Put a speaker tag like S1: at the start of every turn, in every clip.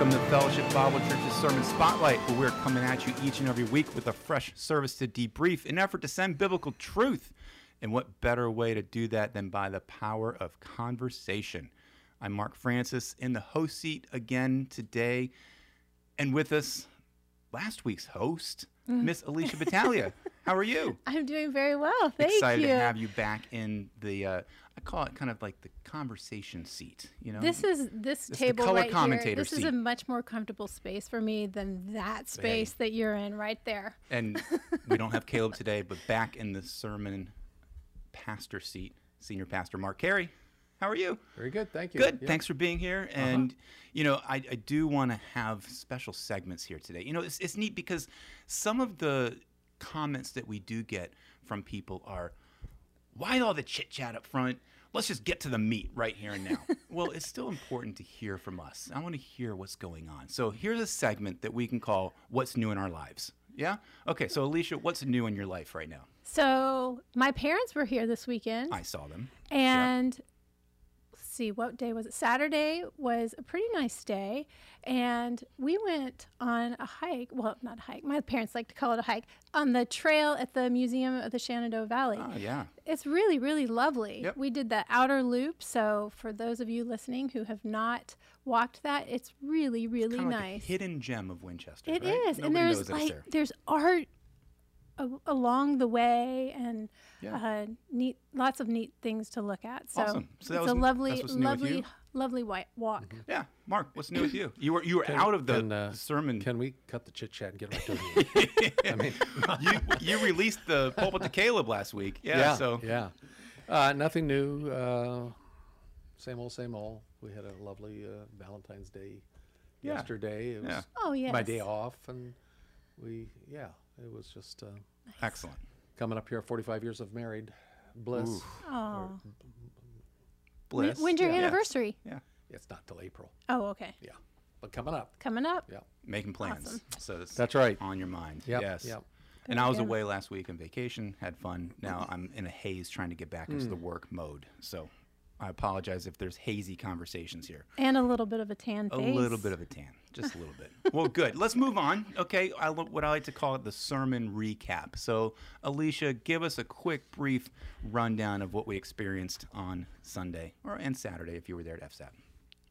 S1: Welcome to Fellowship Bible Church's Sermon Spotlight, where we're coming at you each and every week with a fresh service to debrief in effort to send biblical truth. And what better way to do that than by the power of conversation? I'm Mark Francis in the host seat again today. And with us, last week's host, Miss Alicia Battaglia. How are you?
S2: I'm doing very well. Thank
S1: Excited
S2: you.
S1: to have you back in the, uh, I call it kind of like the conversation seat. You know,
S2: This is this
S1: the
S2: table
S1: color
S2: right here.
S1: commentator
S2: This is a much more comfortable space for me than that space that you're in right there.
S1: and we don't have Caleb today, but back in the sermon pastor seat, senior pastor Mark Carey. How are you?
S3: Very good, thank you.
S1: Good.
S3: Yeah.
S1: Thanks for being here. Uh-huh. And you know, I, I do want to have special segments here today. You know, it's, it's neat because some of the comments that we do get from people are, "Why all the chit chat up front? Let's just get to the meat right here and now." well, it's still important to hear from us. I want to hear what's going on. So here's a segment that we can call "What's New in Our Lives." Yeah. Okay. So Alicia, what's new in your life right now?
S2: So my parents were here this weekend,
S1: I saw them.
S2: and let's see what day was it? Saturday was a pretty nice day, and we went on a hike. Well, not a hike. My parents like to call it a hike on the trail at the Museum of the Shenandoah Valley.
S1: Oh yeah.
S2: It's really, really lovely.
S1: Yep.
S2: We did the outer loop. So, for those of you listening who have not walked that, it's really, really
S1: like
S2: nice.
S1: a hidden gem of Winchester.
S2: It
S1: right?
S2: is,
S1: Nobody
S2: and there's like
S1: there.
S2: there's art a- along the way, and
S1: Yeah.
S2: uh, neat, lots of neat things to look at. So,
S1: Awesome. So that
S2: it's
S1: was
S2: a
S1: n-
S2: lovely,
S1: that's what's new with
S2: lovely, lovely white walk.
S1: Yeah, Mark, what's new with you? You were you were
S3: Can-
S1: out of the
S3: can, uh,
S1: sermon.
S3: Can we cut the chit chat and get right to it? I mean,
S1: you you released the pulpit to Caleb last week. Yeah.
S3: yeah,
S1: so
S3: yeah. Uh, nothing new. Uh, same old, same old. We had a lovely uh, Valentine's Day
S1: Yeah.
S3: yesterday. It was
S1: Yeah.
S2: Oh yes,
S3: my day off, and we, yeah, it was just uh,
S1: excellent.
S3: coming up here. Forty-five years of married bliss.
S1: Ooh.
S2: Oh,
S1: Bliss.
S2: when's your
S1: Yeah.
S2: anniversary?
S1: Yeah.
S3: It's not till April.
S2: Oh, okay,
S3: Yeah, but coming up.
S2: coming up.
S3: Yeah,
S1: Making plans.
S2: Awesome.
S1: So it's
S3: That's right.
S1: on your mind.
S3: Yep,
S1: Yes.
S3: yep.
S1: And I was
S2: Yeah.
S1: away last week on vacation, had fun. Now I'm in a haze trying to get back into the
S3: Hmm.
S1: work mode. So I apologize if there's hazy conversations here.
S2: And a little bit of a tan
S1: A little bit of a tan, just a little bit. Well, good. Let's move on. Okay, I what I like to call it the sermon recap. So, Alicia, give us a quick, brief rundown of what we experienced on Sunday or and Saturday if you were there at FSAT.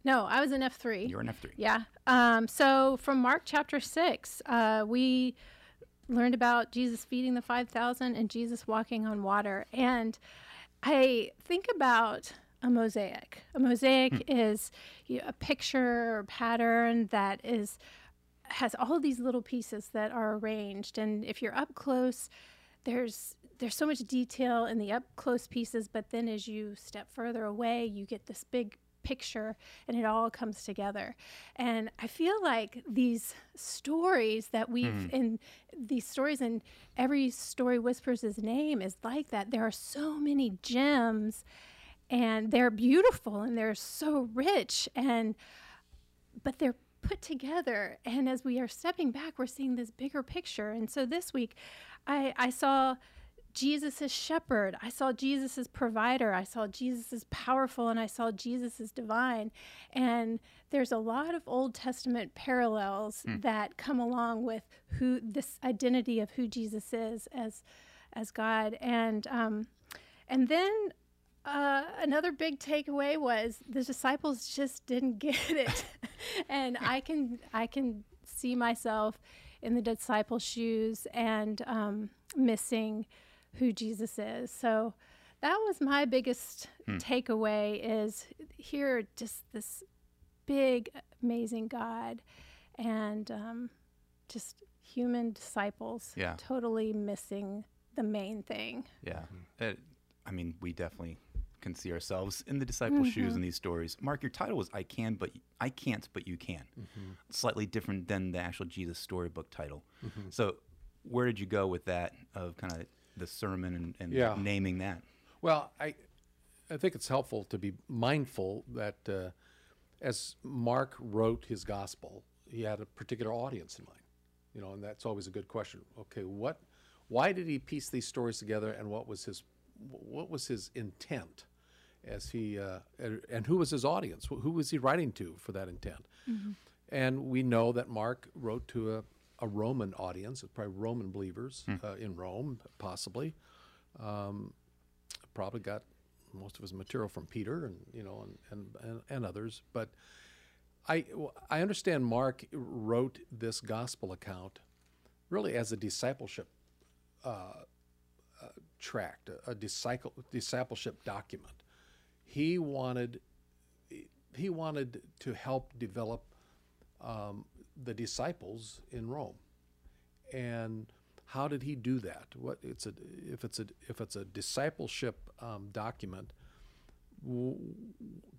S2: No, I was in F three.
S1: You were in F three.
S2: Yeah. Um, so from Mark chapter 6, uh, we learned about Jesus feeding the 5,000 and Jesus walking on water. And I think about a mosaic. A mosaic hmm. is you know, a picture or pattern that is has all these little pieces that are arranged. And if you're up close there's there's so much detail in the up close pieces but then as you step further away you get this big picture and it all comes together. And i feel like these stories that we've mm-hmm. in these stories and every story whispers his name is like that. There are so many gems and they're beautiful and they're so rich and but they're put together. And as we are stepping back we're seeing this bigger picture. And so this week i i saw jesus as shepherd. I saw jesus as provider. I saw jesus as powerful and i saw jesus as divine. And there's a lot of old testament parallels that come along with who this identity of who jesus is as as god. And um and then uh, another big takeaway was the disciples just didn't get it, and I can I can see myself in the disciples' shoes and um, missing who Jesus is. So that was my biggest takeaway: is here just this big, amazing God, and um, just human disciples
S1: Yeah.
S2: totally missing the main thing.
S1: Yeah. It- I mean, we definitely can see ourselves in the disciples' shoes mm-hmm. in these stories. Mark, your title was "I Can, but I Can't, but You Can." Mm-hmm. Slightly different than the actual Jesus storybook title. Mm-hmm. So, where did you go with that? Of kind of the sermon and, and
S3: Yeah.
S1: naming that.
S3: Well, I, I think it's helpful to be mindful that uh, as Mark wrote his gospel, he had a particular audience in mind. You know, and that's always a good question. Okay, what, why did he piece these stories together, and what was his, what was his intent, as he, uh, and, and who was his audience? Who who was he writing to for that intent? And we know that Mark wrote to a, a Roman audience, probably Roman believers uh, in Rome, possibly. Um, probably got most of his material from Peter and you know and and, and, and others. But I I understand Mark wrote this gospel account really as a discipleship uh, uh, tract, a, a disciple, discipleship document. He wanted he wanted to help develop um, the disciples in Rome, and how did he do that? What it's a if it's a if it's a discipleship um, document, w-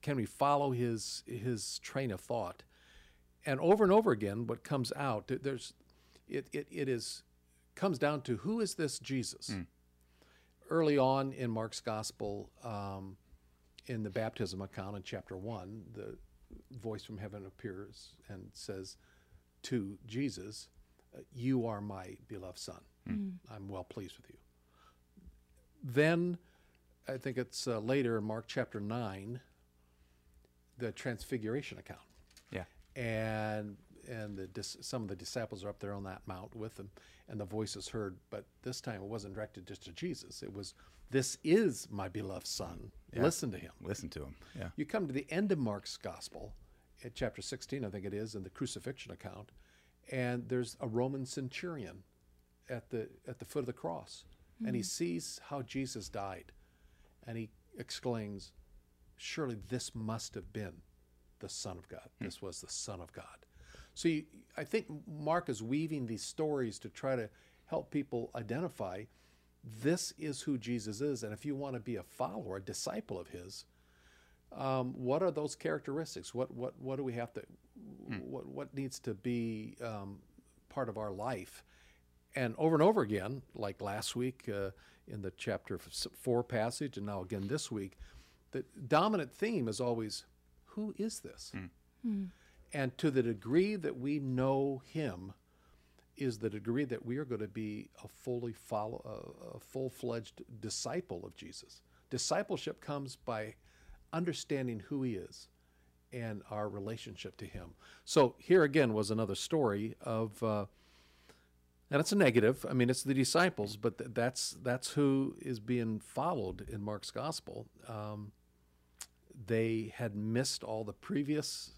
S3: can we follow his his train of thought? And over and over again, what comes out there's it it, it is comes down to who is this Jesus? Early on in Mark's gospel, um, in the baptism account in chapter one, the voice from heaven appears and says to Jesus, uh, You are my beloved Son. I'm well pleased with you. Then, I think it's uh, later in Mark chapter 9, the transfiguration account.
S1: Yeah.
S3: And and the dis- some of the disciples are up there on that mount with them, and the voice is heard. But this time it wasn't directed just to Jesus. It was, "This is my beloved Son. Listen to him."
S1: Listen to him. Yeah.
S3: You come to the end of Mark's gospel, at chapter 16, I think it is, in the crucifixion account, and there's a Roman centurion at the at the foot of the cross, and he hmm. sees how Jesus died, and he exclaims, "Surely this must have been the Son of God. Hmm. This was the Son of God." So you, I think Mark is weaving these stories to try to help people identify this is who Jesus is, and if you want to be a follower, a disciple of His, um, what are those characteristics? What what what do we have to? What what needs to be um, part of our life? And over and over again, like last week uh, in the chapter four passage, and now again this week, the dominant theme is always, who is this? And to the degree that we know Him, is the degree that we are going to be a fully follow, a, a full-fledged disciple of Jesus. Discipleship comes by understanding who He is and our relationship to Him. So here again was another story of, uh, and it's a negative. I mean, it's the disciples, but th- that's that's who is being followed in Mark's gospel. Um, they had missed all the previous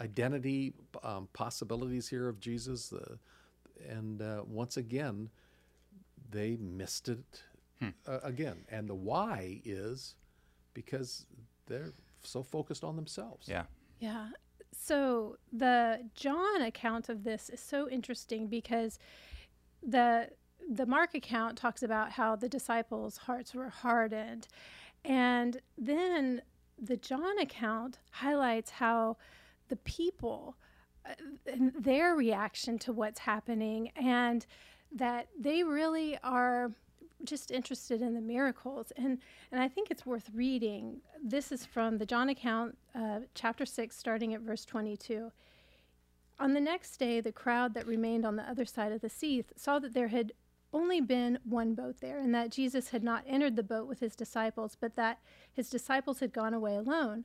S3: identity um, possibilities here of Jesus, uh, and uh, once again, they missed it uh, again. And the why is because they're so focused on themselves.
S1: Yeah.
S2: Yeah. So the John account of this is so interesting because the the Mark account talks about how the disciples' hearts were hardened. And then the John account highlights how the people uh, and their reaction to what's happening and that they really are just interested in the miracles and and I think it's worth reading. This is from the John account, uh, chapter six, starting at verse twenty-two. On the next day, the crowd that remained on the other side of the sea saw that there had only been one boat there, and that Jesus had not entered the boat with his disciples, but that his disciples had gone away alone.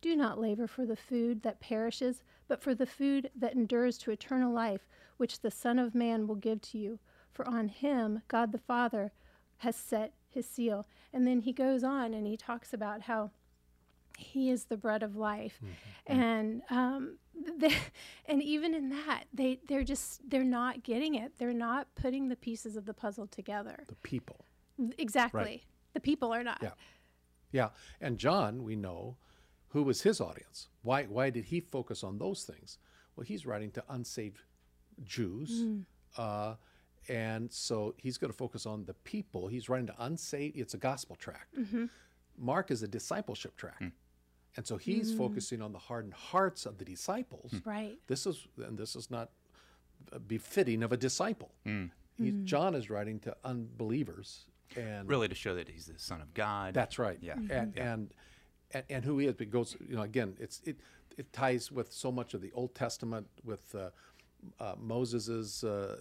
S2: Do not labor for the food that perishes, but for the food that endures to eternal life, which the Son of Man will give to you. For on him God the Father has set his seal. And then he goes on and he talks about how he is the bread of life and um, they, and even in that they they're just they're not getting it they're not putting the pieces of the puzzle together
S3: The people.
S2: exactly the people are not
S3: Yeah. Yeah. And John, we know, who was his audience? Why, why did he focus on those things? Well, he's writing to unsaved Jews. Uh, and so he's going to focus on the people. He's writing to unsaved, it's a gospel tract. Mark is a discipleship tract. And so he's focusing on the hardened hearts of the disciples.
S2: Right.
S3: This is and this is not uh, befitting of a disciple.
S1: Mm.
S3: He, John is writing to unbelievers, and
S1: Really to show that he's the son of God.
S3: that's right.
S1: Yeah.
S3: and,
S1: Yeah.
S3: and and and who he is. It goes, you know, again, it's it it ties with so much of the Old Testament with. Uh, uh, Moses's uh,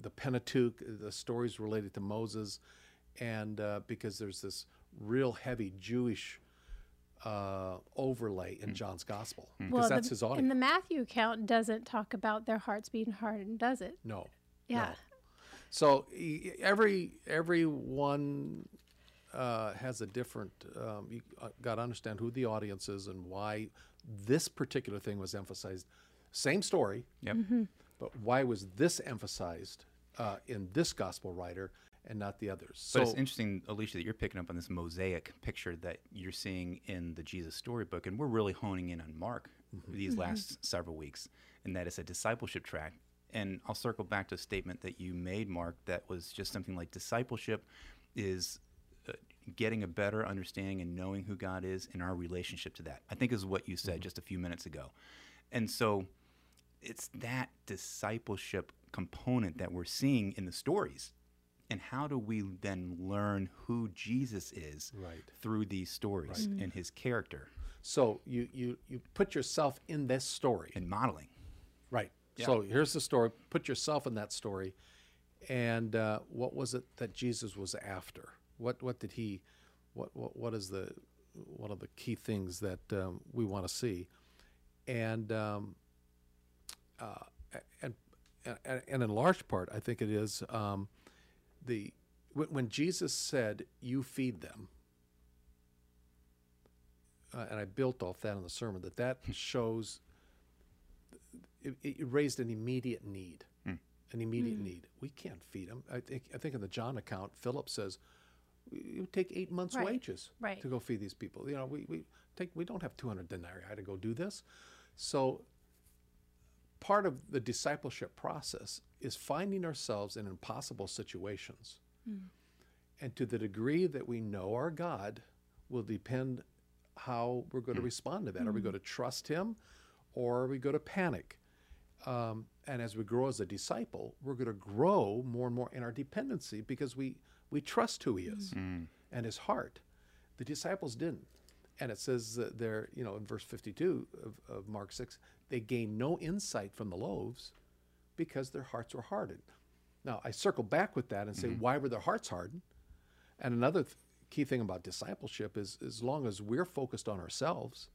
S3: the Pentateuch, the stories related to Moses, and uh, because there's this real heavy Jewish uh, overlay in John's gospel, because that's
S2: the,
S3: his audience.
S2: And the Matthew account doesn't talk about their hearts being hardened, does it?
S3: no,
S2: Yeah.
S3: no. So e- every everyone uh, has a different. Um, you got to understand who the audience is and why this particular thing was emphasized. Same story,
S1: Yep.
S3: but why was this emphasized uh, in this gospel writer and not the others?
S1: But
S3: So
S1: it's interesting, Alicia, that you're picking up on this mosaic picture that you're seeing in the Jesus storybook, and we're really honing in on Mark these last several weeks, and that is a discipleship track. And I'll circle back to a statement that you made, Mark, that was just something like discipleship is uh, getting a better understanding and knowing who God is in our relationship to that. I think is what you said just a few minutes ago. And so it's that discipleship component that we're seeing in the stories. And how do we then learn who Jesus is
S3: Right.
S1: through these stories and his character
S3: so you you you put yourself in this story.
S1: and modeling?
S3: Right.
S1: Yeah.
S3: So here's the story. Put yourself in that story, and uh, what was it that Jesus was after? What what did he? What what what is the one of the key things that um, we want to see? And um, uh, and, and and in large part, I think it is um, the when, when Jesus said, "You feed them." Uh, and I built off that in the sermon that that shows it, it raised an immediate need. An immediate need. We can't feed them. I think. I think in the John account, Philip says, "It would take eight months'
S2: Right,
S3: wages
S2: right.
S3: to go feed these people." You know, we, we take. We don't have two hundred denarii to go do this. So, part of the discipleship process is finding ourselves in impossible situations, hmm. and to the degree that we know our God, will depend how we're going to hmm. respond to that. Are we hmm. going to trust Him, or are we going to panic? Um, and as we grow as a disciple, we're going to grow more and more in our dependency because we we trust who He is mm. Mm. and His heart. The disciples didn't, and it says that there, you know, in verse fifty-two of, of Mark six, they gained no insight from the loaves because their hearts were hardened. Now I circle back with that and say, mm-hmm. why were their hearts hardened? And another th- key thing about discipleship is as long as we're focused on ourselves,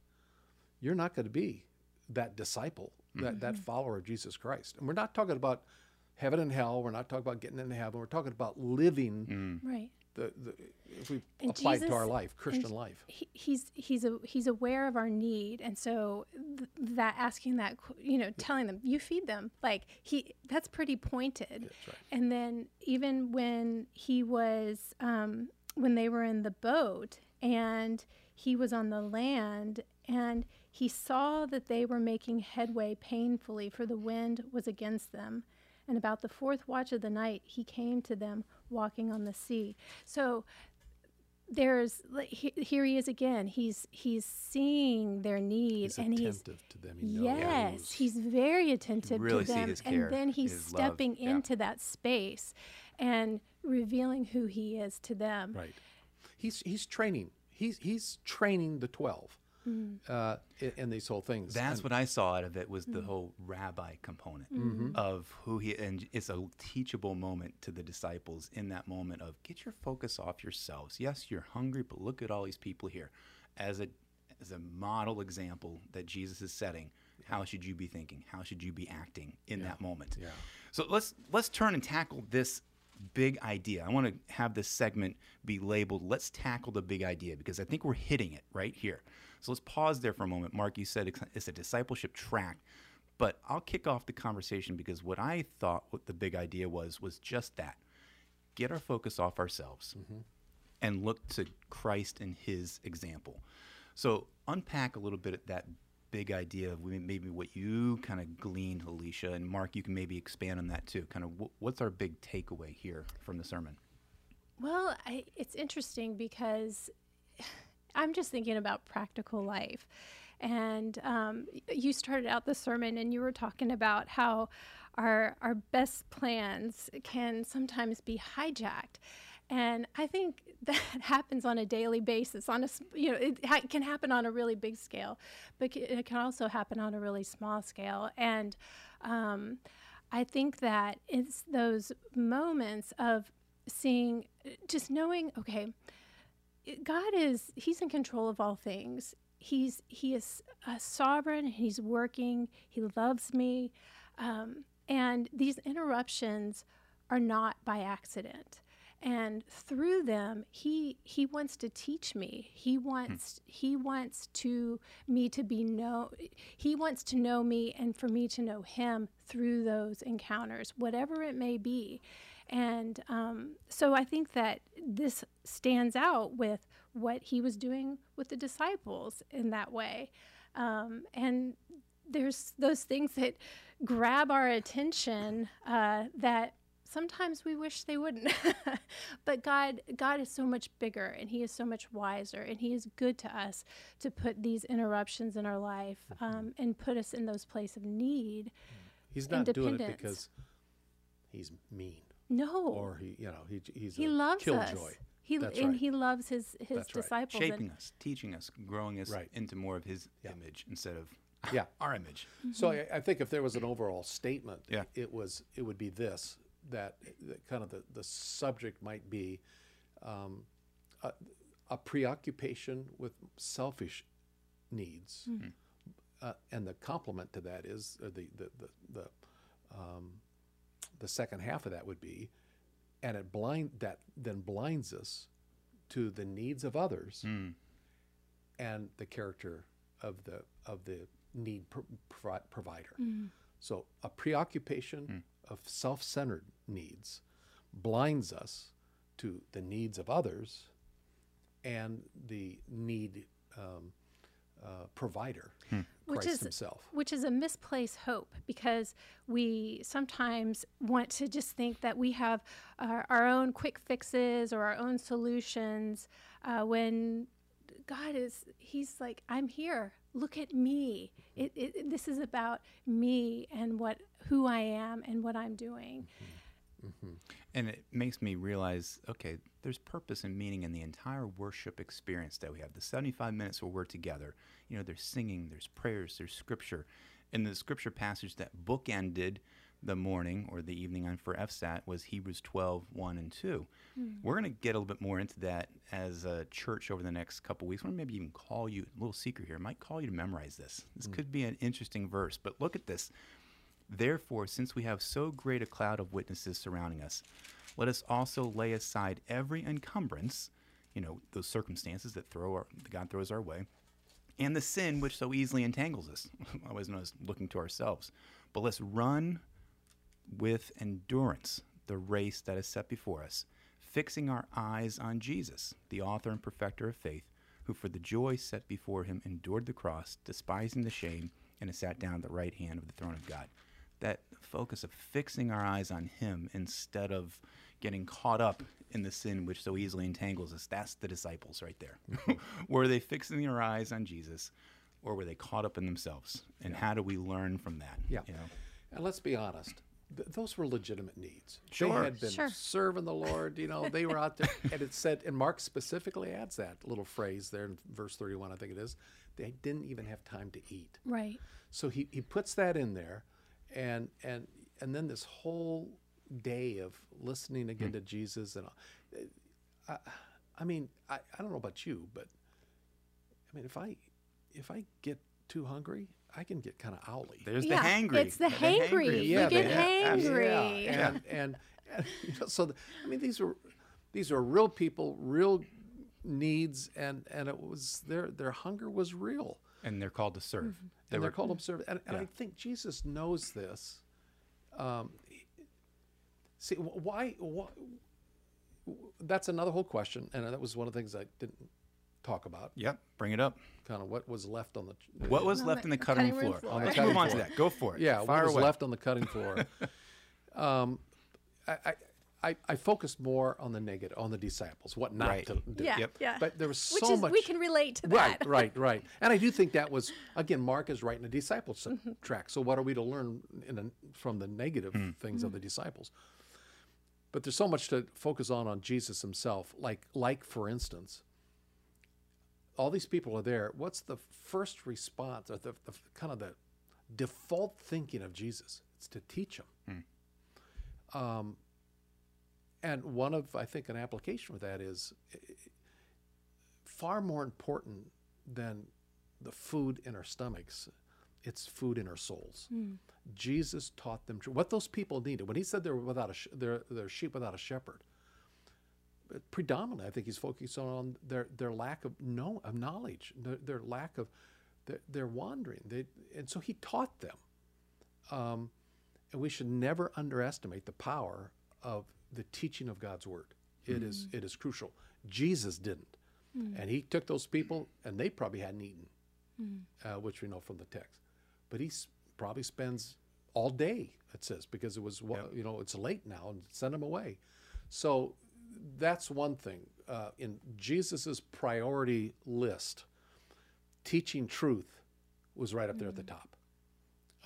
S3: you're not going to be that disciple, that, that mm-hmm. follower of Jesus Christ. And we're not talking about heaven and hell. We're not talking about getting into heaven. We're talking about living
S2: Right.
S3: the, the if we
S2: And
S3: apply it to our life, Christian life.
S2: he, he's he's a, he's aware of our need and so th- that asking that you know telling them you feed them like he that's pretty pointed
S3: right.
S2: and then even when he was um, when they were in the boat and he was on the land and he saw that they were making headway painfully for the wind was against them and about the fourth watch of the night he came to them walking on the sea so there's he, here he is again he's he's seeing their need
S3: He's
S2: and he's
S3: to them. He knows.
S2: yes he's very attentive
S1: really
S2: to
S1: see
S2: them
S1: his care,
S2: and then he's
S1: his love,
S2: stepping
S1: yeah.
S2: into that space and revealing who he is to them
S3: Right. He's he's training. He's he's training the twelve Mm. uh, in, in these whole things.
S1: That's
S3: And-
S1: what I saw out of it was the mm. whole rabbi component mm-hmm. Mm-hmm. of who he and it's a teachable moment to the disciples in that moment of get your focus off yourselves. Yes, you're hungry, but look at all these people here as a as a model example that Jesus is setting. How should you be thinking? How should you be acting in that moment?
S3: Yeah.
S1: So let's let's turn and tackle this big idea. I want to have this segment be labeled "Let's tackle the big idea" because I think we're hitting it right here. So let's pause there for a moment. Mark, you said it's- it's a discipleship track, but I'll kick off the conversation because what I thought what the big idea was was just that: get our focus off ourselves mm-hmm. and look to Christ and His example. So unpack a little bit of that big idea of maybe what you kind of gleaned, Alicia, and Mark. You can maybe expand on that too. Kind of what's our big takeaway here from the sermon?
S2: Well, I, it's interesting because I'm just thinking about practical life. And um, you started out the sermon and you were talking about how our, our best plans can sometimes be hijacked. And I think that happens on a daily basis. On a, you know, it ha- can happen on a really big scale, but it can also happen on a really small scale. And um, I think that it's those moments of seeing, just knowing, okay, God is He's in control of all things. He's He is sovereign. He's working. He loves me, um, and these interruptions are not by accident and through them he he wants to teach me he wants hmm. he wants to me to be know he wants to know me and for me to know him through those encounters whatever it may be and um, so i think that this stands out with what he was doing with the disciples in that way. Um, and there's those things that grab our attention uh, that sometimes we wish they wouldn't. But god god is so much bigger and he is so much wiser and he is good to us to put these interruptions in our life mm-hmm. um, and put us in those place of need
S3: he's not doing it because he's mean
S2: no
S3: or he you know he, he's
S2: he loves killjoy. us he That's and right. he loves his his That's disciples
S1: right. shaping us teaching us growing us right. into more of his yeah. image instead of yeah our image
S3: mm-hmm. so I, I, think if there was an overall statement yeah. it was it would be this that, that kind of the, the subject might be um, a, a, preoccupation with selfish needs. Mm-hmm. Uh, and the complement to that is the, the, the, the, um, the second half of that would be, and it blind that then blinds us to the needs of others mm. and the character of the of the need pro- provider. Mm. So a preoccupation mm of self centered needs blinds us to the needs of others and the need um, uh, provider, hmm. Christ
S2: which is,
S3: Himself.
S2: Which is a misplaced hope because we sometimes want to just think that we have our, our own quick fixes or our own solutions uh, when God is, He's like, I'm here. Look at me. It, it, this is about me and what who I am and what I'm doing.
S1: Mm-hmm. Mm-hmm. And it makes me realize okay, there's purpose and meaning in the entire worship experience that we have. The 75 minutes where we're together, you know, there's singing, there's prayers, there's scripture. In the scripture passage that bookended the morning or the evening on for FSAT was Hebrews 12, 1 and 2. Mm. We're going to get a little bit more into that as a church over the next couple weeks. Or maybe even call you, a little secret here, I might call you to memorize this. This mm. could be an interesting verse, but look at this. Therefore, since we have so great a cloud of witnesses surrounding us, let us also lay aside every encumbrance, you know, those circumstances that throw our, God throws our way, and the sin which so easily entangles us, always known as looking to ourselves. But let's run with endurance the race that is set before us, fixing our eyes on Jesus, the author and perfecter of faith, who for the joy set before him endured the cross, despising the shame, and has sat down at the right hand of the throne of God that focus of fixing our eyes on Him instead of getting caught up in the sin which so easily entangles us. That's the disciples right there. were they fixing their eyes on Jesus or were they caught up in themselves? And yeah. how do we learn from that?
S3: Yeah. You know? And let's be honest. Th- those were legitimate needs. Sure. They had been sure. serving the Lord. You know, they were out there, and it said, and Mark specifically adds that little phrase there in verse thirty-one, I think it is. They didn't even have time to eat.
S2: Right.
S3: So he he puts that in there, and and and then this whole day of listening again mm. to Jesus and I, I mean I, I don't know about you but I mean if I if I get too hungry I can get kind of owly.
S1: There's yeah, the hangry.
S2: It's the, the hangry. hangry. Yeah, you get hangry.
S3: Yeah, and, and, and you know, so the, I mean these are these are real people, real needs, and and it was their their hunger was real.
S1: And they're called to serve. Mm-hmm.
S3: They and were, they're called to serve. And, and yeah. I think Jesus knows this. Um, see, why, why? That's another whole question, and that was one of the things I didn't talk about.
S1: Yep, bring it up.
S3: Kind of what was left on the.
S1: What was left on the cutting, cutting floor? floor. On the cutting Move on to that. Go for it.
S3: Yeah, Fire what was away. left on the cutting floor. um, I, I, I, I focused more on the negative, on the disciples, what not
S1: Right.
S3: to do.
S2: Yeah,
S1: Yep.
S2: yeah.
S3: But there was
S2: Which
S3: so
S2: is
S3: much.
S2: we can relate to
S3: Right,
S2: that.
S3: right, right. Right. and I do think that was again, Mark is writing a disciples
S2: Mm-hmm.
S3: track. So what are we to learn in a, from the negative
S1: Hmm.
S3: things of the disciples? But there's so much to focus on on Jesus himself. Like, like for instance, all these people are there. What's the first response, or the, the kind of the default thinking of Jesus? It's to teach them. Um, and one of, I think, an application with that is far more important than the food in our stomachs. It's food in our souls. Jesus taught them what those people needed. When he said they were without a they're, they're sheep without a shepherd, predominantly, I think he's focused on their, their lack of know of knowledge, their, their lack of their, their wandering. They, and so he taught them. Um, and we should never underestimate the power of the teaching of God's word. It is it is crucial. Jesus didn't, and he took those people, and they probably hadn't eaten, uh, which we know from the text. But he s- probably spends all day. It says because it was wa- you know it's late now, and send them away. So that's one thing uh, in Jesus's priority list. Teaching truth was right up there at the top.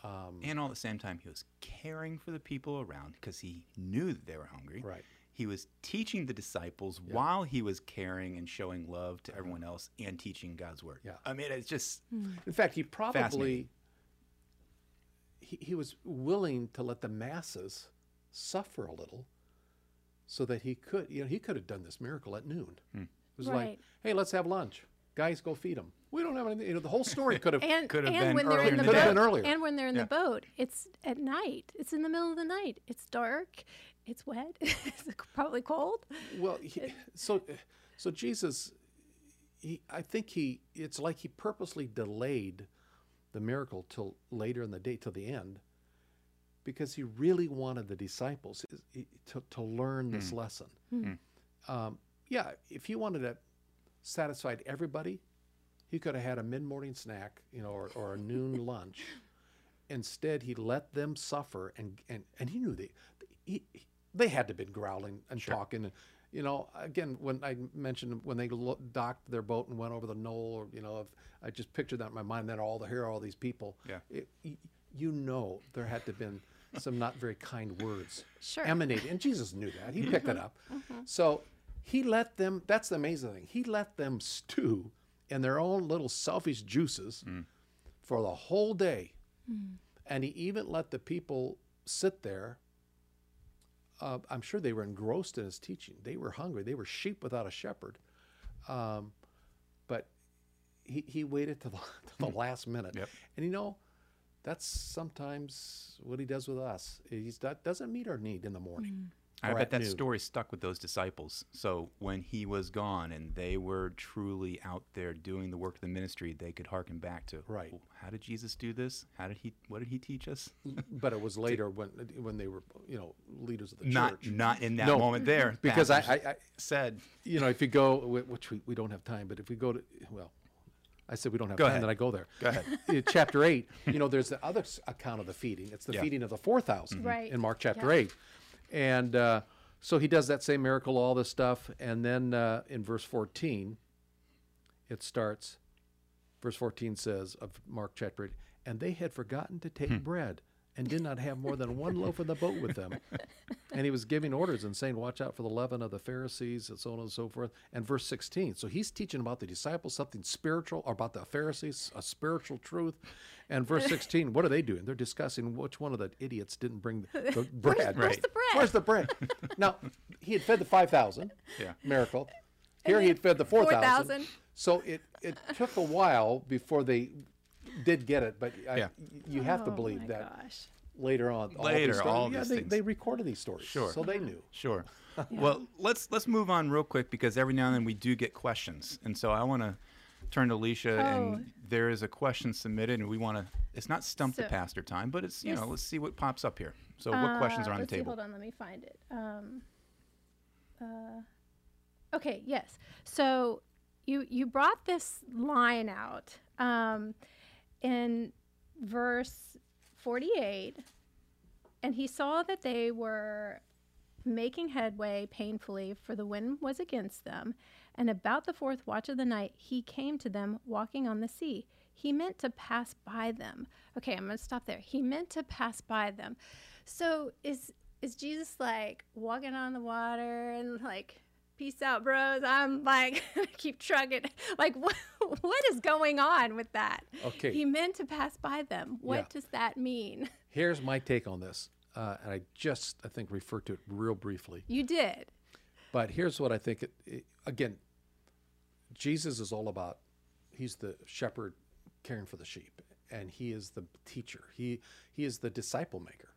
S1: Um, and all at the same time, he was caring for the people around because he knew that they were hungry.
S3: Right.
S1: He was teaching the disciples while he was caring and showing love to uh-huh. everyone else and teaching God's word.
S3: Yeah.
S1: I mean, it's just hmm.
S3: In fact, he probably he, he was willing to let the masses suffer a little so that he could you know he could have done this miracle at noon. Hmm. It was like, hey, let's have lunch. Guys, go feed them. We don't have anything. You know, the whole story could have.
S2: And,
S1: Could have
S2: and
S1: been
S2: when they're
S1: earlier
S2: in the
S1: in
S3: the
S2: boat,
S3: have been earlier.
S2: and when they're in
S1: Yeah.
S2: the boat, it's at night. It's in the middle of the night. It's dark. It's wet. it's probably cold.
S3: well, he, so so Jesus, he I think he it's like he purposely delayed the miracle till later in the day, till the end, because he really wanted the disciples to to learn this lesson. Um, yeah, if he wanted to satisfy everybody, he could have had a mid morning snack, you know, or, or a noon lunch. Instead, he let them suffer, and and, and he knew they he, he- they had to have been growling and talking. And, you know, again, when I mentioned when they docked their boat and went over the knoll, or you know, if, I just pictured that in my mind. Then all the here, are all these people.
S1: Yeah.
S3: It, you know, there had to have been some not very kind words
S2: Sure.
S3: emanating, and Jesus knew that. He picked it mm-hmm. up. Mm-hmm. So he let them. That's the amazing thing. He let them stew in their own little selfish juices for the whole day. And he even let the people sit there. Uh, I'm sure they were engrossed in his teaching. They were hungry. They were sheep without a shepherd. Um, but he, he waited to the, to the last minute.
S1: Yep.
S3: And you know, that's sometimes what he does with us. He doesn't meet our need in the morning.
S1: I bet that
S3: noon.
S1: story stuck with those disciples. So when he was gone and they were truly out there doing the work of the ministry, they could hearken back to,
S3: Right.
S1: "Well, How did Jesus do this? How did he? What did he teach us?
S3: But it was later when when they were you know leaders of the
S1: Not,
S3: church.
S1: not in that
S3: No,
S1: moment there.
S3: because I, I, I
S1: said,
S3: you know if you go which we, we don't have time, but if we go to well. I said we don't have
S1: Go
S3: time,
S1: ahead.
S3: then I go there.
S1: Go ahead.
S3: Chapter 8, you know, there's the other account of the feeding. It's the
S1: Yeah.
S3: feeding of the 4,000 mm-hmm.
S2: Right.
S3: in Mark chapter
S2: Yeah.
S3: 8. And uh, so he does that same miracle, all this stuff. And then uh, in verse 14, it starts, verse 14 says of Mark chapter 8, and they had forgotten to take
S1: Hmm.
S3: bread and did not have more than one loaf in the boat with them. And he was giving orders and saying, Watch out for the leaven of the Pharisees, and so on and so forth. And verse 16. So he's teaching about the disciples something spiritual, or about the Pharisees, a spiritual truth. And verse 16, what are they doing? They're discussing which one of the idiots didn't bring the, the bread.
S2: Where's the bread?
S3: Where's the bread? now, he had fed the 5,000,
S1: Yeah.
S3: miracle. Here he had fed the 4,000.
S2: 4,000.
S3: So it, it took a while before they did get it, but I,
S1: Yeah.
S3: you have to
S2: Oh
S3: believe
S2: my
S3: that
S2: gosh.
S3: later on. all
S1: Later,
S3: stories-
S1: all
S3: yeah,
S1: these
S3: they,
S1: things.
S3: they recorded these stories,
S1: Sure.
S3: so they knew.
S1: Sure. Well, let's let's move on real quick because every now and then we do get questions, and so I want to turn to Alicia,
S2: Oh.
S1: and there is a question submitted, and we want to. It's not stump the pastor time, but it's you know let's see what pops up here. So what questions
S2: Uh,
S1: are on the
S2: let's see,
S1: table?
S2: hold on, let me find it. Um, uh, okay, yes. So you you brought this line out um, in verse forty eight, and he saw that they were making headway painfully, for the wind was against them. And about the fourth watch of the night, he came to them walking on the sea. He meant to pass by them. Okay, I'm going to stop there. He meant to pass by them. So is is Jesus like walking on the water and like peace out bros i'm like keep trucking like what, what is going on with that
S3: Okay.
S2: he meant to pass by them what
S3: Yeah.
S2: does that mean
S3: Here's my take on this, uh, and I just I think referred to it real briefly.
S2: you did
S3: But here's what I think. It, it- again, Jesus is all about. He's the shepherd caring for the sheep, and he is the teacher. He he is the disciple maker.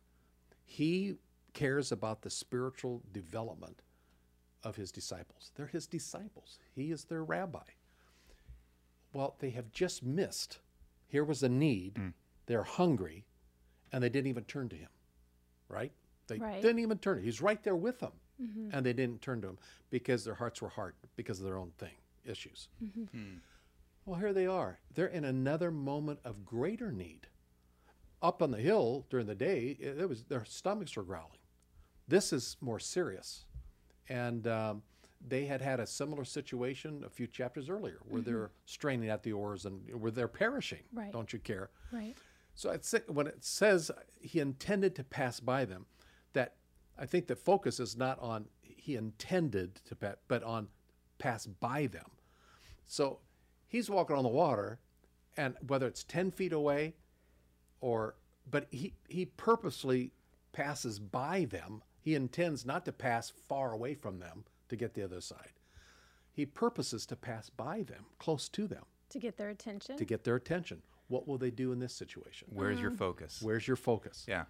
S3: He cares about the spiritual development of his disciples. They're his disciples. He is their rabbi. Well, they have just missed. Here was a need. Hmm. They're hungry, and they didn't even turn to him. Right? They
S2: Right.
S3: didn't even turn. He's right there with them, mm-hmm. and they didn't turn to him because their hearts were hard because of their own thing issues. Mm-hmm. Hmm. Well, here they are. They're in another moment of greater need. Up on the hill during the day, it, it was their stomachs were growling. This is more serious, and um, they had had a similar situation a few chapters earlier, where they're straining at the oars and where they're perishing.
S2: Right.
S3: Don't you care?
S2: right
S3: So it's, when it says he intended to pass by them, that I think the focus is not on he intended to pass, but on pass by them. So he's walking on the water, and whether it's ten feet away, or but he he purposely passes by them. He intends not to pass far away from them to get the other side. He purposes to pass by them, close to them,
S2: to get their attention
S3: to get their attention. What will they do in this situation?
S1: Where's your mm. focus?
S3: Where's your focus?
S1: Yeah.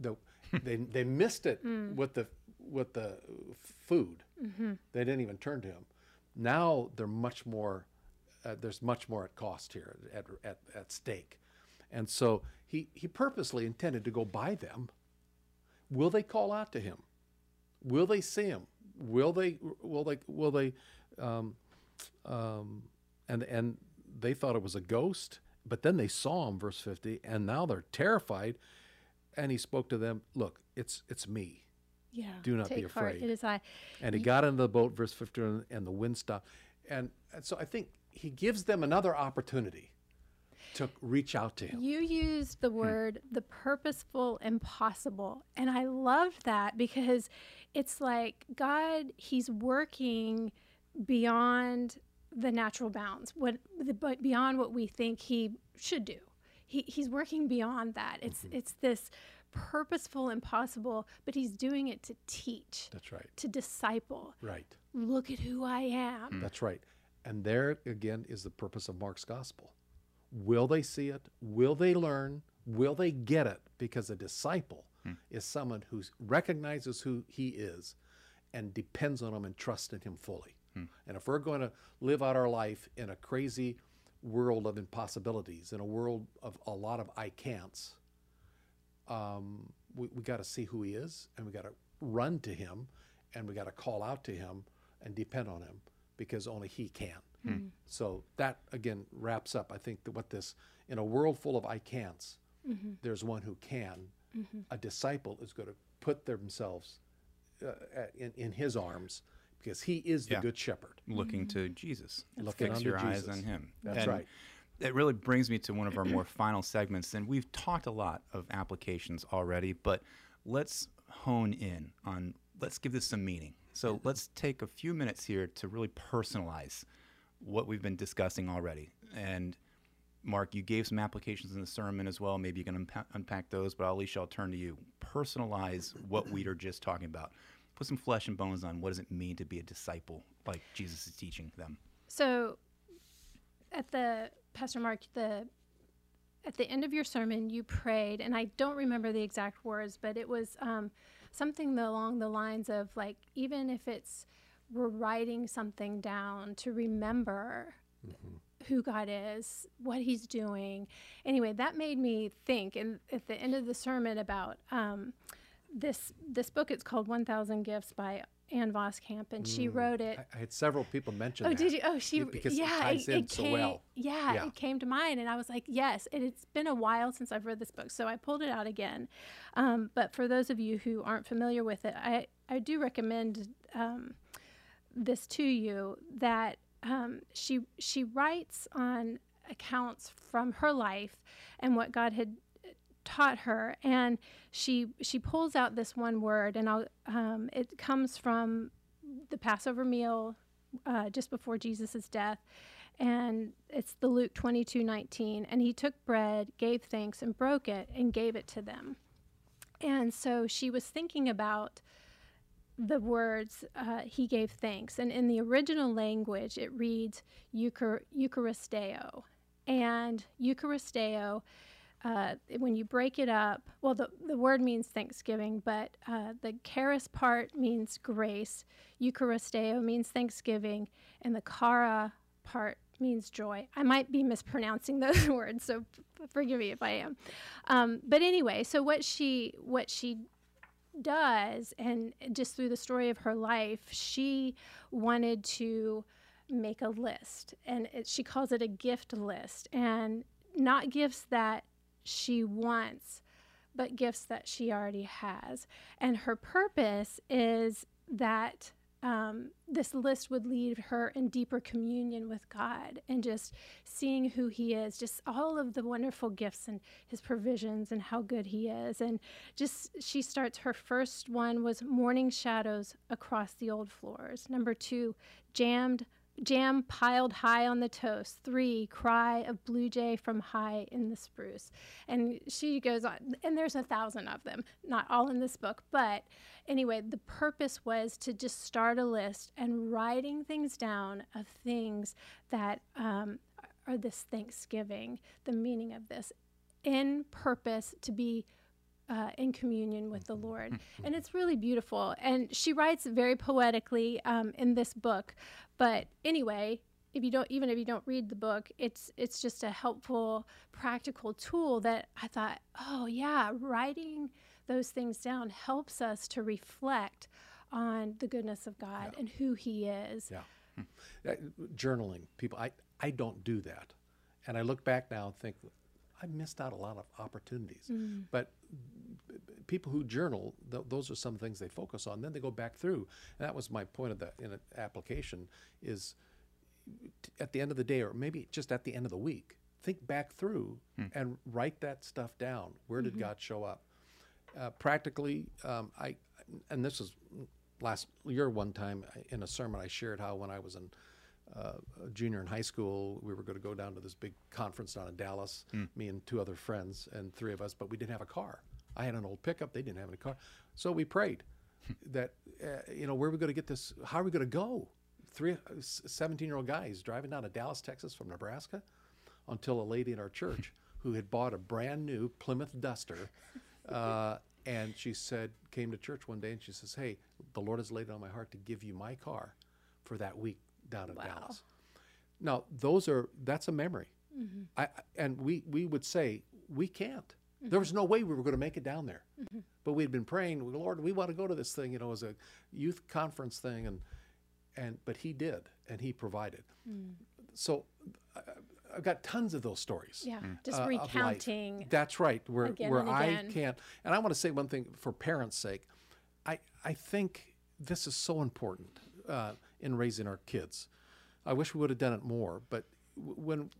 S3: The, they they missed it mm. with the with the food. Mm-hmm. They didn't even turn to him. Now they're much more. Uh, there's much more at cost here at, at at stake, and so he he purposely intended to go by them. Will they call out to him? Will they see him? Will they will they will they um, um, and and they thought it was a ghost, but then they saw him, verse fifty, and now they're terrified. And he spoke to them, "Look, it's it's me."
S2: yeah
S3: Do not be
S2: Take heart,
S3: afraid.
S2: it is i
S3: And he got into the boat, verse fifty, and the wind stopped. And, and so I think he gives them another opportunity to reach out to him.
S2: You used the hmm. word the purposeful impossible. And I loved that because it's like God, He's working beyond the natural bounds, what the, but beyond what we think He should do. He, he's working beyond that. It's mm-hmm. it's this purposeful impossible, but He's doing it to teach,
S3: That's right.
S2: to disciple.
S3: Right.
S2: Look at who I am.
S3: That's right. And there again is the purpose of Mark's gospel. Will they see it? Will they learn? Will they get it? Because a disciple is someone who recognizes who he is and depends on him and trusts in him fully. And if we're going to live out our life in a crazy world of impossibilities, in a world of a lot of I can'ts, um, we, we got to see who he is and we got to run to him and we got to call out to him and depend on him because only he can. Hmm. So that again wraps up, I think, that what this, in a world full of I can'ts, mm-hmm. there's one who can. Mm-hmm. A disciple is going to put themselves uh, in, in his arms because he is the
S1: Yeah.
S3: good shepherd.
S1: Looking mm-hmm. to Jesus.
S3: Looking
S1: Fix
S3: unto
S1: your eyes on him.
S3: That's
S1: And
S3: right.
S1: That really brings me to one of our more final segments. And we've talked a lot of applications already, but let's hone in on, let's give this some meaning. So let's take a few minutes here to really personalize what we've been discussing already. And Mark, you gave some applications in the sermon as well. Maybe you can unpa- unpack those, but Alicia, I'll turn to you. Personalize what we are just talking about. Put some flesh and bones on what does it mean to be a disciple like Jesus is teaching them.
S2: So, at the Pastor Mark, the at the end of your sermon, you prayed, and I don't remember the exact words, but it was um, something along the lines of like, even if it's we're writing something down to remember who God is, what He's doing. Anyway, that made me think, and at the end of the sermon about um, this this book. It's called One Thousand Gifts by Ann Voskamp, and she wrote it.
S3: I, I had several people mention
S2: Oh,
S3: that.
S2: did you? Oh, she.
S3: because it
S2: yeah,
S3: ties in so
S2: came,
S3: well.
S2: Yeah,
S3: Yeah.
S2: it came to mind, and I was like, yes. And it's been a while since I've read this book, so I pulled it out again. Um, but for those of you who aren't familiar with it, I I do recommend um, this to you that um, she she writes on accounts from her life and what God had taught her. And she she pulls out this one word and I'll um, it comes from the Passover meal uh, just before Jesus' death. And it's the Luke 22 19 and he took bread gave thanks and broke it and gave it to them. And so she was thinking about the words uh, he gave thanks and in the original language it reads Euchar- eucharisteo and eucharisteo uh, when you break it up, well, the, the word means thanksgiving, but uh, the charis part means grace, Eucharisteo means thanksgiving, and the chara part means joy. I might be mispronouncing those words, so forgive me if I am. Um, but anyway, so what she what she does, and just through the story of her life, she wanted to make a list, and it, she calls it a gift list, and not gifts that she wants, but gifts that she already has. And her purpose is that um, this list would lead her in deeper communion with God and just seeing who He is, just all of the wonderful gifts and His provisions and how good He is. And just she starts her first one was morning shadows across the old floors. Number two, jammed jam piled high on the toast. Three, cry of blue jay from high in the spruce. And she goes on, and there's a thousand of them, not all in this book, but anyway, the purpose was to just start a list and writing things down of things that um, are this Thanksgiving, the meaning of this, in purpose to be uh, in communion with the Lord. And it's really beautiful. And she writes very poetically um, in this book. But anyway, if you don't, even if you don't read the book, it's it's just a helpful, practical tool that I thought, oh yeah, writing those things down helps us to reflect on the goodness of God and who He is.
S3: Yeah. Uh, journaling, people, I, I don't do that. And I look back now and think, I missed out a lot of opportunities. But b- b- people who journal, th- those are some things they focus on. Then they go back through. And that was my point of the in an application is t- at the end of the day, or maybe just at the end of the week, think back through and write that stuff down. Where did God show up? Uh, practically, um, I, and this is last year one time in a sermon I shared how when I was in uh, a junior in high school, we were going to go down to this big conference down in Dallas, me and two other friends and three of us, but we didn't have a car. I had an old pickup; they didn't have any car, so we prayed that uh, you know where are we going to get this? How are we going to go? Three 17 year old guys driving down to Dallas, Texas from Nebraska, until a lady in our church who had bought a brand new Plymouth Duster. Uh, and she said, came to church one day and she says, Hey, the Lord has laid it on my heart to give you my car for that week down in Dallas. Now, those are, that's a memory. Mm-hmm. I, I- and we, we would say, we can't. There was mm-hmm. no way we were going to make it down there. Mm-hmm. But we had been praying, Lord, we want to go to this thing, you know, as a youth conference thing. And, and, but he did, and he provided. Mm. So I, I've got tons of those stories
S2: Yeah, mm. just
S3: uh, of life.
S2: recounting.
S3: That's right. Where
S2: again
S3: where
S2: and
S3: I can't. And I want to say one thing for parents' sake. I I think this is so important uh, in raising our kids. I wish we would have done it more. But when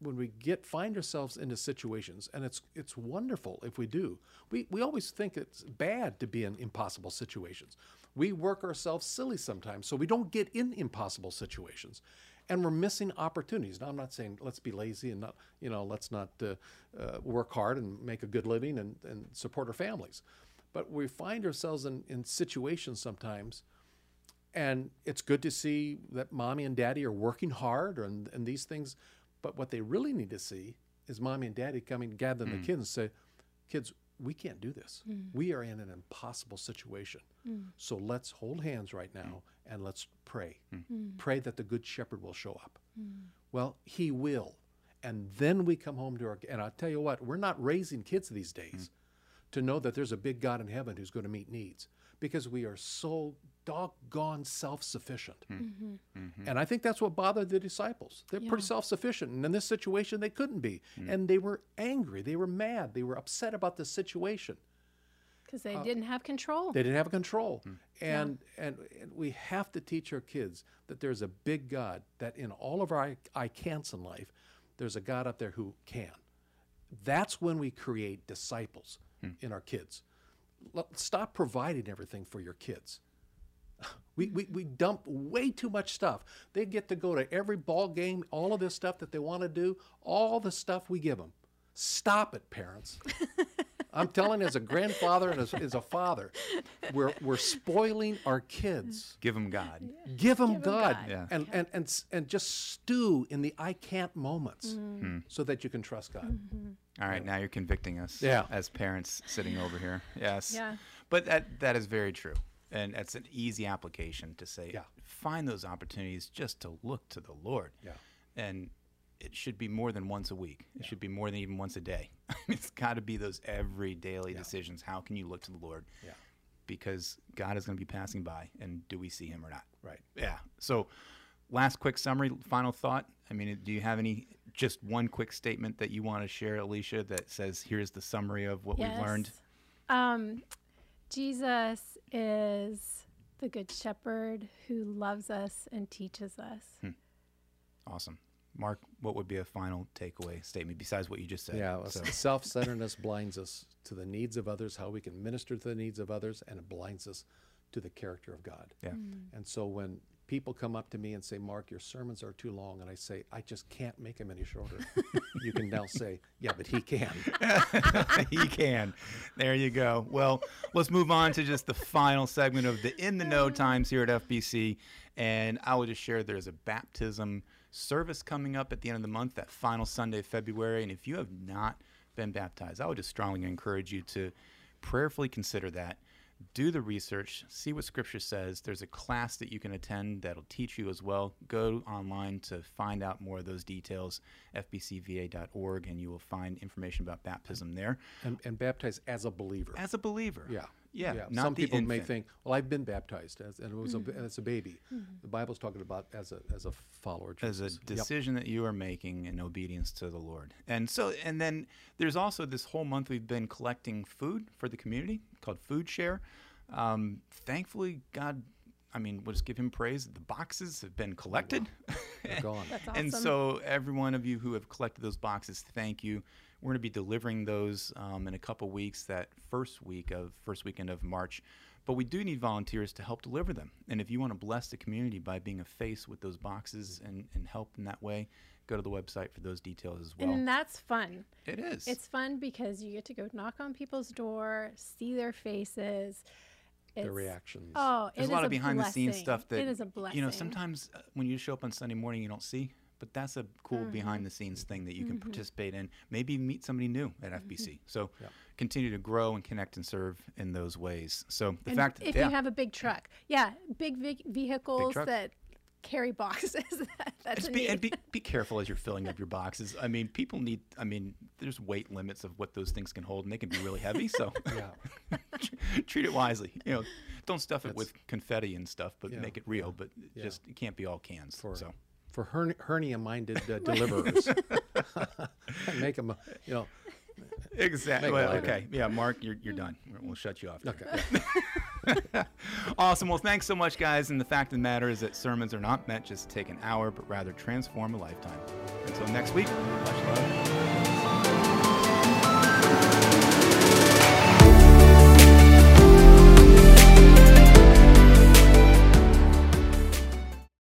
S3: when we get find ourselves into situations, and it's it's wonderful if we do. We we always think it's bad to be in impossible situations. We work ourselves silly sometimes, so we don't get in impossible situations, and we're missing opportunities. Now, I'm not saying let's be lazy and not you know let's not uh, uh, work hard and make a good living and, and support our families, but we find ourselves in, in situations sometimes and it's good to see that mommy and daddy are working hard and, and these things but what they really need to see is mommy and daddy coming gathering the mm. kids and say kids we can't do this. Mm. We are in an impossible situation. Mm. So let's hold hands right now and let's pray. Pray that the good shepherd will show up. Well he will. And then we come home to our and i'll tell you what we're not raising kids these days to know that there's a big God in heaven who's going to meet needs because we are so doggone self-sufficient. Hmm. Mm-hmm. Mm-hmm. And I think that's what bothered the disciples. They're pretty self-sufficient, and in this situation, they couldn't be, hmm. and they were angry. They were mad. They were upset about the situation.
S2: Because they uh, didn't have control.
S3: They didn't have control. Hmm. And, and and we have to teach our kids that there's a big God that in all of our I, I can'ts in life, there's a God up there who can. That's when we create disciples in our kids. L- Stop providing everything for your kids. We, we, we dump way too much stuff. They get to go to every ball game, all of this stuff that they want to do, all the stuff we give them. Stop it, parents. I'm telling you, as a grandfather and as, as a father, we're, we're spoiling our kids.
S1: Give them God.
S3: Give them
S2: 'em
S3: God,
S2: God.
S1: Yeah.
S3: and, and, and, and just stew in the I can't moments
S2: Mm-hmm.
S3: so that you can trust God.
S1: All right, now you're convicting us
S3: Yeah.
S1: as parents sitting over here. Yes.
S2: Yeah.
S1: But that that is very true. And that's an easy application to say
S3: Yeah.
S1: find those opportunities just to look to the Lord.
S3: Yeah.
S1: And it should be more than once a week. It should be more than even once a day. it's got to be those every daily decisions. How can you look to the Lord?
S3: Yeah.
S1: Because God is going to be passing by and do we see him or not?
S3: Right.
S1: Yeah. So, last quick summary, final thought. I mean, do you have any, just one quick statement that you want to share, Alicia, that says, here's the summary of what we've learned?
S2: Um, Jesus is the good shepherd who loves us and teaches us.
S1: Hmm. Awesome. Mark, what would be a final takeaway statement besides what you just said?
S3: Yeah,
S1: So,
S3: self centeredness blinds us to the needs of others, how we can minister to the needs of others, and it blinds us to the character of God.
S1: yeah.
S3: And so when people come up to me and say, Mark, your sermons are too long, and I say, I just can't make them any shorter, you can now say, Yeah, but he can.
S1: he can. There you go. Well, let's move on to just the final segment of the In the Know times here at FBC. And I will just share there's a baptism service coming up at the end of the month, that final Sunday of February. And if you have not been baptized, I would just strongly encourage you to prayerfully consider that. Do the research, see what Scripture says. There's a class that you can attend that'll teach you as well. Go online to find out more of those details, fbcva.org, and you will find information about baptism there.
S3: And, and baptize as a believer.
S1: As a believer.
S3: Yeah.
S1: Yeah. Not
S3: Some
S1: the
S3: people may think, well, I've been baptized as, and it was a, as a baby. The Bible's talking about as a as a follower of
S1: as a
S3: Jesus. Yep.
S1: decision that you are making in obedience to the Lord. And so, and then there's also this whole month we've been collecting food for the community called Food Share. Um, thankfully, God, I mean, we'll just give Him praise. The boxes have been collected.
S3: They're gone.
S2: That's
S1: And so, every one of you who have collected those boxes, thank you. We're going to be delivering those um, in a couple weeks, that first week of first weekend of March. But we do need volunteers to help deliver them. And if you want to bless the community by being a face with those boxes and, and help in that way, go to the website for those details as well.
S2: And that's fun.
S1: it is.
S2: It's fun because you get to go knock on people's door, see their faces.
S3: Their
S2: It's-
S3: reactions.
S2: Oh,
S1: There's
S2: it
S1: a lot
S2: is
S1: of behind the scenes
S2: blessing.
S1: stuff that
S2: it is a blessing.
S1: you know. Sometimes uh, when you show up on Sunday morning, you don't see, but that's a cool
S2: Mm-hmm.
S1: behind the scenes thing that you can participate in. Maybe meet somebody new at
S2: Mm-hmm.
S1: FBC. So continue to grow and connect and serve in those ways. So the
S2: And
S1: fact that
S2: if
S1: yeah,
S2: you have a big truck, yeah, big ve- vehicles
S1: trucks.
S2: that carry boxes. that's
S1: Just
S2: a
S1: be,
S2: need.
S1: and be, be careful as you're filling up your boxes. I mean, people need. I mean, there's weight limits of what those things can hold, and they can be really heavy. So
S3: Yeah.
S1: treat it wisely. You know, don't stuff it with confetti and stuff, but
S3: Yeah,
S1: make it real. But just it can't be all cans.
S3: For,
S1: so
S3: for hern- hernia-minded uh, deliverers. Make them, you know.
S1: exactly. Well, okay, yeah, Mark, you're you're done. We'll shut you off. there.
S3: Okay.
S1: Awesome. Well, thanks so much, guys. And the fact of the matter is that sermons are not meant just to take an hour, but rather transform a lifetime. Until next week, much love.